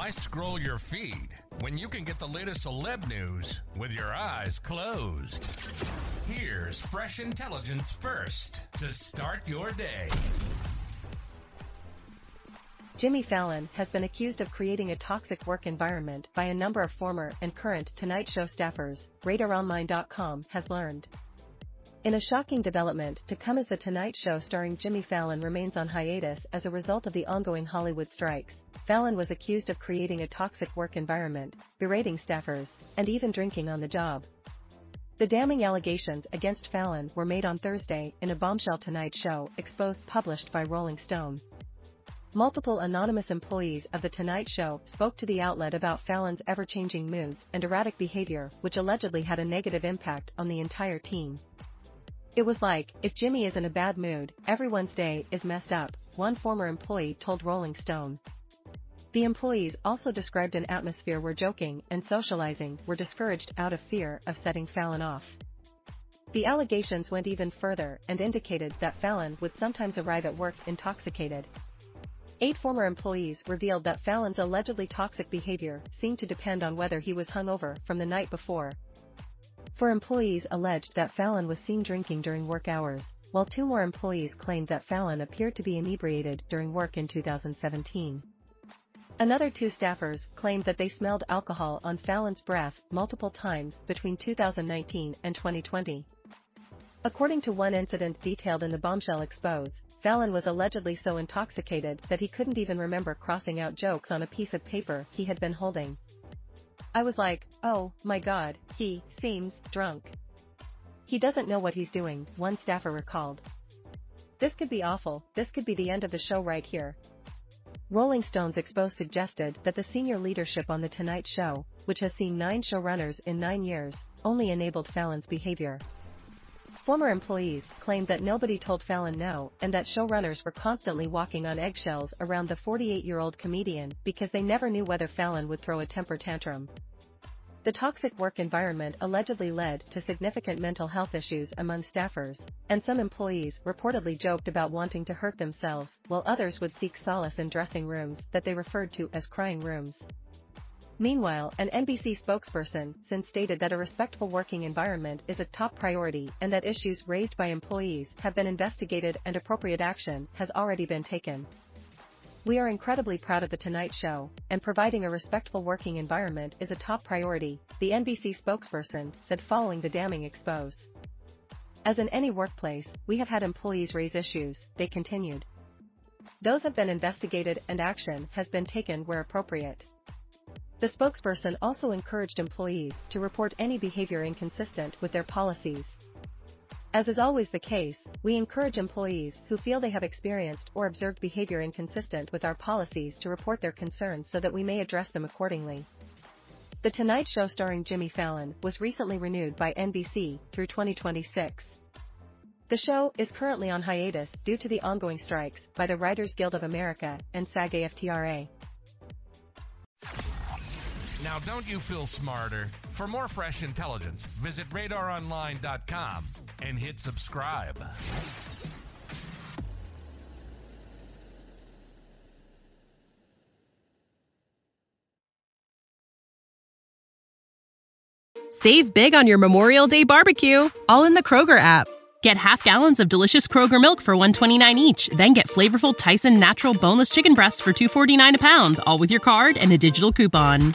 Why scroll your feed when you can get the latest celeb news with your eyes closed? Here's fresh intelligence first to start your day. Jimmy Fallon has been accused of creating a toxic work environment by a number of former and current Tonight Show staffers, RadarOnline.com has learned. In a shocking development to come as The Tonight Show starring Jimmy Fallon remains on hiatus as a result of the ongoing Hollywood strikes, Fallon was accused of creating a toxic work environment, berating staffers, and even drinking on the job. The damning allegations against Fallon were made on Thursday in a bombshell Tonight Show exposed published by Rolling Stone. Multiple anonymous employees of The Tonight Show spoke to the outlet about Fallon's ever-changing moods and erratic behavior which allegedly had a negative impact on the entire team. It was like, if Jimmy is in a bad mood, everyone's day is messed up, one former employee told Rolling Stone. The employees also described an atmosphere where joking and socializing were discouraged out of fear of setting Fallon off. The allegations went even further and indicated that Fallon would sometimes arrive at work intoxicated. Eight former employees revealed that Fallon's allegedly toxic behavior seemed to depend on whether he was hungover from the night before, Four employees alleged that Fallon was seen drinking during work hours, while two more employees claimed that Fallon appeared to be inebriated during work in 2017. Another two staffers claimed that they smelled alcohol on Fallon's breath multiple times between 2019 and 2020. According to one incident detailed in the bombshell expose, Fallon was allegedly so intoxicated that he couldn't even remember crossing out jokes on a piece of paper he had been holding. I was like, oh, my god, he seems drunk. He doesn't know what he's doing, one staffer recalled. This could be awful, this could be the end of the show right here. Rolling Stone's expose suggested that the senior leadership on The Tonight Show, which has seen nine showrunners in nine years, only enabled Fallon's behavior. Former employees claimed that nobody told Fallon no and that showrunners were constantly walking on eggshells around the 48-year-old comedian because they never knew whether Fallon would throw a temper tantrum. The toxic work environment allegedly led to significant mental health issues among staffers, and some employees reportedly joked about wanting to hurt themselves, while others would seek solace in dressing rooms that they referred to as crying rooms. Meanwhile, an NBC spokesperson since stated that a respectful working environment is a top priority and that issues raised by employees have been investigated and appropriate action has already been taken. We are incredibly proud of The Tonight Show, and providing a respectful working environment is a top priority, the NBC spokesperson said following the damning expose. As in any workplace, we have had employees raise issues, they continued. Those have been investigated and action has been taken where appropriate. The spokesperson also encouraged employees to report any behavior inconsistent with their policies. As is always the case, we encourage employees who feel they have experienced or observed behavior inconsistent with our policies to report their concerns so that we may address them accordingly. The Tonight Show starring Jimmy Fallon was recently renewed by NBC through 2026. The show is currently on hiatus due to the ongoing strikes by the Writers Guild of America and SAG-AFTRA. Now, don't you feel smarter? For more fresh intelligence, visit radaronline.com and hit subscribe. Save big on your Memorial Day barbecue, all in the Kroger app. Get half gallons of delicious Kroger milk for 129 each, then get flavorful Tyson natural boneless chicken breasts for 249 a pound, all with your card and a digital coupon.